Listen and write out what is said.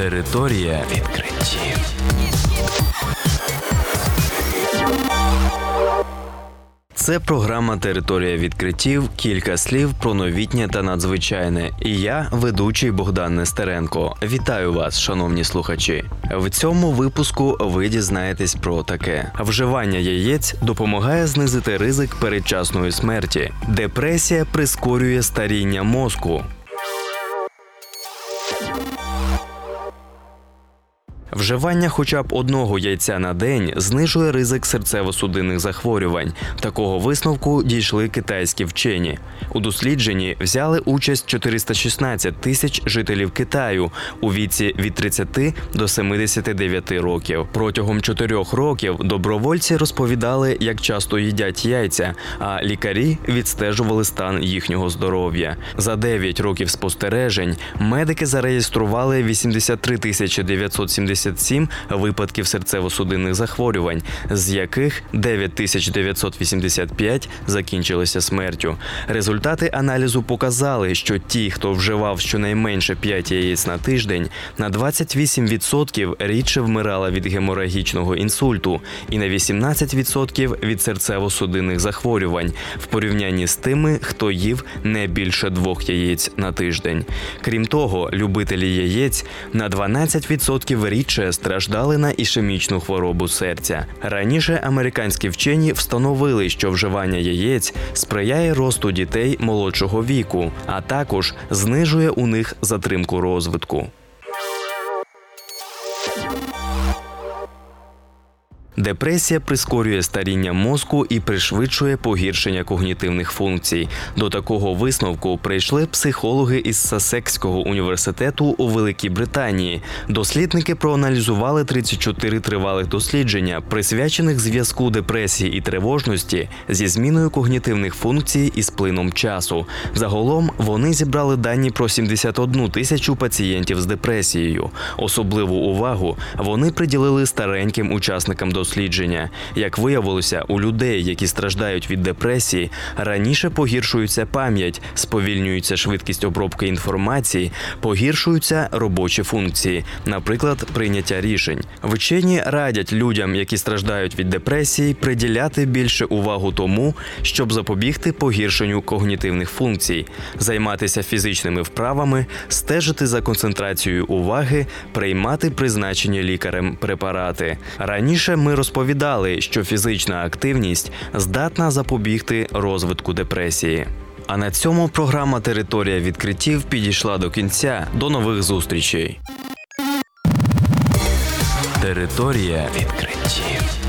Територія відкриттів. Це програма Територія відкриттів. Кілька слів про новітнє та надзвичайне. І я, ведучий Богдан Нестеренко. Вітаю вас, шановні слухачі. В цьому випуску ви дізнаєтесь про таке: вживання яєць допомагає знизити ризик передчасної смерті. Депресія прискорює старіння мозку. Вживання хоча б одного яйця на день знижує ризик серцево-судинних захворювань. Такого висновку дійшли китайські вчені. У дослідженні взяли участь 416 тисяч жителів Китаю у віці від 30 до 79 років. Протягом чотирьох років добровольці розповідали, як часто їдять яйця, а лікарі відстежували стан їхнього здоров'я. За 9 років спостережень медики зареєстрували 83 тисячі 970 77 випадків серцево-судинних захворювань, з яких 9985 закінчилися смертю. Результати аналізу показали, що ті, хто вживав щонайменше 5 яєць на тиждень, на 28% рідше вмирала від геморагічного інсульту і на 18% від серцево-судинних захворювань в порівнянні з тими, хто їв не більше двох яєць на тиждень. Крім того, любителі яєць на 12% рідше страждали на ішемічну хворобу серця. Раніше американські вчені встановили, що вживання яєць сприяє росту дітей молодшого віку, а також знижує у них затримку розвитку. Депресія прискорює старіння мозку і пришвидшує погіршення когнітивних функцій. До такого висновку прийшли психологи із Сасекського університету у Великій Британії. Дослідники проаналізували 34 тривалих дослідження, присвячених зв'язку депресії і тривожності зі зміною когнітивних функцій із плином часу. Загалом вони зібрали дані про 71 тисячу пацієнтів з депресією. Особливу увагу вони приділили стареньким учасникам дослідження дослідження. Як виявилося, у людей, які страждають від депресії, раніше погіршується пам'ять, сповільнюється швидкість обробки інформації, погіршуються робочі функції, наприклад, прийняття рішень. Вчені радять людям, які страждають від депресії, приділяти більше увагу тому, щоб запобігти погіршенню когнітивних функцій, займатися фізичними вправами, стежити за концентрацією уваги, приймати призначені лікарем препарати. Раніше ми розповідали, що фізична активність здатна запобігти розвитку депресії. А на цьому програма Територія відкриттів підійшла до кінця. До нових зустрічей. Територія відкриттів.